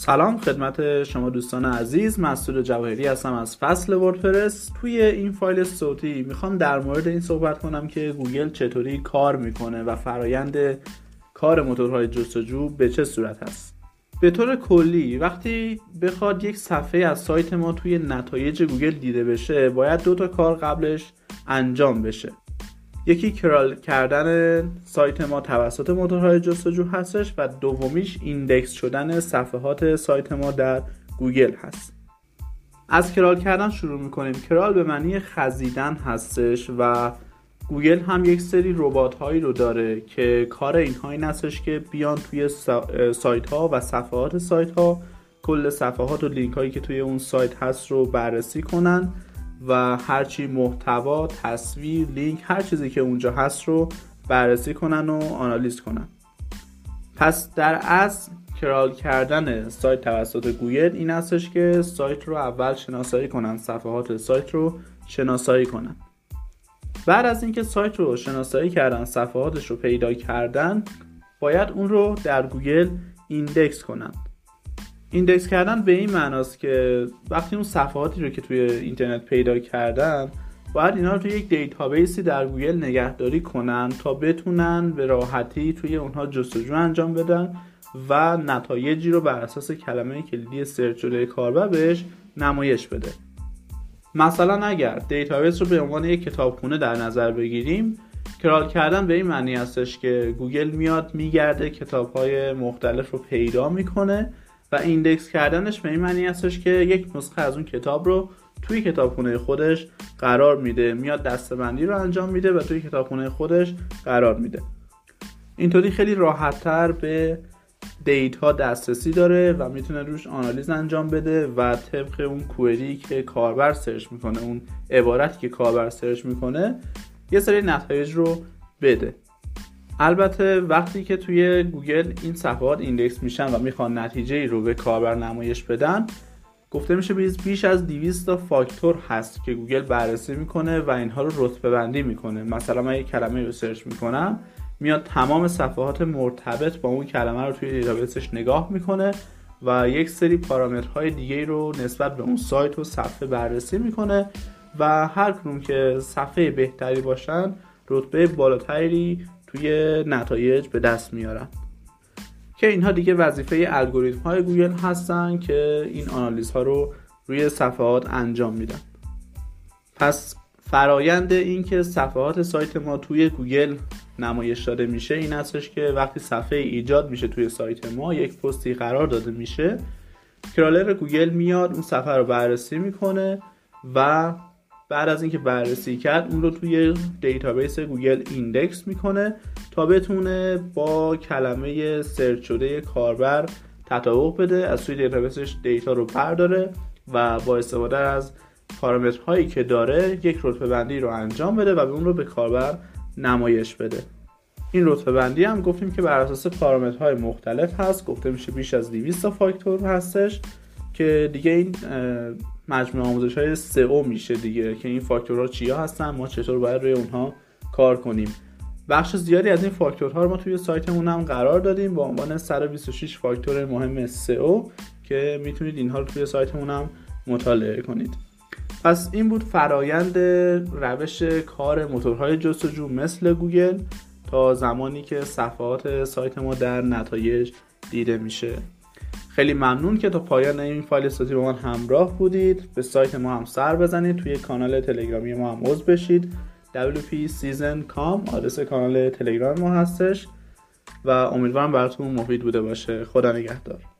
سلام خدمت شما دوستان عزیز مسعود جواهری هستم از فصل وردپرس. توی این فایل صوتی می‌خوام در مورد این صحبت کنم که گوگل چطوری کار می‌کنه و فرایند کار موتورهای جستجو به چه صورت هست. به طور کلی وقتی بخواد یک صفحه از سایت ما توی نتایج گوگل دیده بشه باید دو تا کار قبلش انجام بشه. یکی crawl کردن سایت ما توسط موتورهای جستجو هستش و دومیش index شدن صفحات سایت ما در گوگل هست. از crawl کردن شروع می‌کنیم. crawl به معنی خزیدن هستش و گوگل هم یک سری ربات هایی رو داره که کار اینها این هستش که بیان توی سایت ها و صفحات سایت ها کل صفحات و لینک هایی که توی اون سایت هست رو بررسی کنن. و هرچی محتوا تصویر لینک هر چیزی که اونجا هست رو بررسی کنن و آنالیز کنن. پس در اصل crawl کردن سایت توسط گوگل این هستش که سایت رو اول شناسایی کنن صفحات سایت رو شناسایی کنن. بعد از اینکه سایت رو شناسایی کردن صفحاتش رو پیدا کردن باید اون رو در گوگل index کنن. index کردن به این معناست که وقتی اون صفحاتی رو که توی اینترنت پیدا کردن باید اینا رو توی یک database ی در گوگل نگهداری کنن تا بتونن به راحتی توی اونها جستجو انجام بدن و نتایجی رو بر اساس کلمه کلیدی search شده کاربر بهش نمایش بده. مثلا اگر database رو به عنوان یک کتابخونه در نظر بگیریم crawl کردن به این معنی هستش که گوگل میاد میگرده کتاب های مختلف رو پیدا می‌کنه و index کردنش به این معنی هستش که یک نسخه از اون کتاب رو توی کتابخونه خودش قرار میده. میاد دسته بندی رو انجام میده و توی کتابخونه خودش قرار میده. اینطوری خیلی راحتتر به data دسترسی داره و می‌تونه روش آنالیز انجام بده و طبق اون query که کاربر search می‌کنه اون عبارتی که کاربر search می‌کنه یه سری نتایج رو بده. البته وقتی که توی گوگل این صفحات index میشن و می‌خوان نتیجه ای رو به کاربر نمایش بدن گفته میشه بیش از 200 تا فاکتور هست که گوگل بررسی می‌کنه و اینها رو رتبه بندی می‌کنه. مثلا من یک کلمه رو search می‌کنم میاد تمام صفحات مرتبط با اون کلمه رو توی database ش نگاه می‌کنه و یک سری پارامترهای دیگه رو نسبت به اون سایت و صفحه بررسی می‌کنه و هر کدوم که صفحه بهتری باشن رتبه بالاتری توی نتایج به دست میارن. که اینها دیگه وظیفه الگوریتم های گوگل هستن که این آنالیز ها رو روی صفحات انجام میدن. پس فرایند این که صفحات سایت ما توی گوگل نمایش داده میشه این هستش که وقتی صفحه ایجاد میشه توی سایت ما یک پستی قرار داده میشه crawler گوگل میاد اون صفحه رو بررسی می‌کنه و بعد از اینکه بررسی کرد اون رو توی database گوگل index می‌کنه تا بتونه با کلمه search شده کاربر تطابق بده از توی database ش data رو برداره و با استفاده از پارامترهایی که داره یک رتبه بندی رو انجام بده و به اون رو به کاربر نمایش بده. این رتبه بندی هم گفتیم که بر اساس پارامترهای مختلف هست. گفته میشه بیش از 200 تا فاکتور هستش که دیگه این مجموعه آموزش های سئو میشه دیگه که این فاکتورها چیا هستن ما چطور باید روی اونها کار کنیم. بخش زیادی از این فاکتورها رو ما توی سایتمون هم قرار دادیم با عنوان 126 فاکتور مهم سئو که می‌تونید اینها رو توی سایتمون هم مطالعه کنید. پس این بود فرایند روش کار موتورهای جستجو مثل گوگل تا زمانی که صفحات سایت ما در نتایج دیده میشه. خیلی ممنون که تا پایان این فایل صوتی با من همراه بودید. به سایت ما هم سر بزنید. توی کانال تلگرامی ما هم عضو بشید. wpseason.com آدرس کانال تلگرام ما هستش و امیدوارم براتون مفید بوده باشه. خدا نگهدار.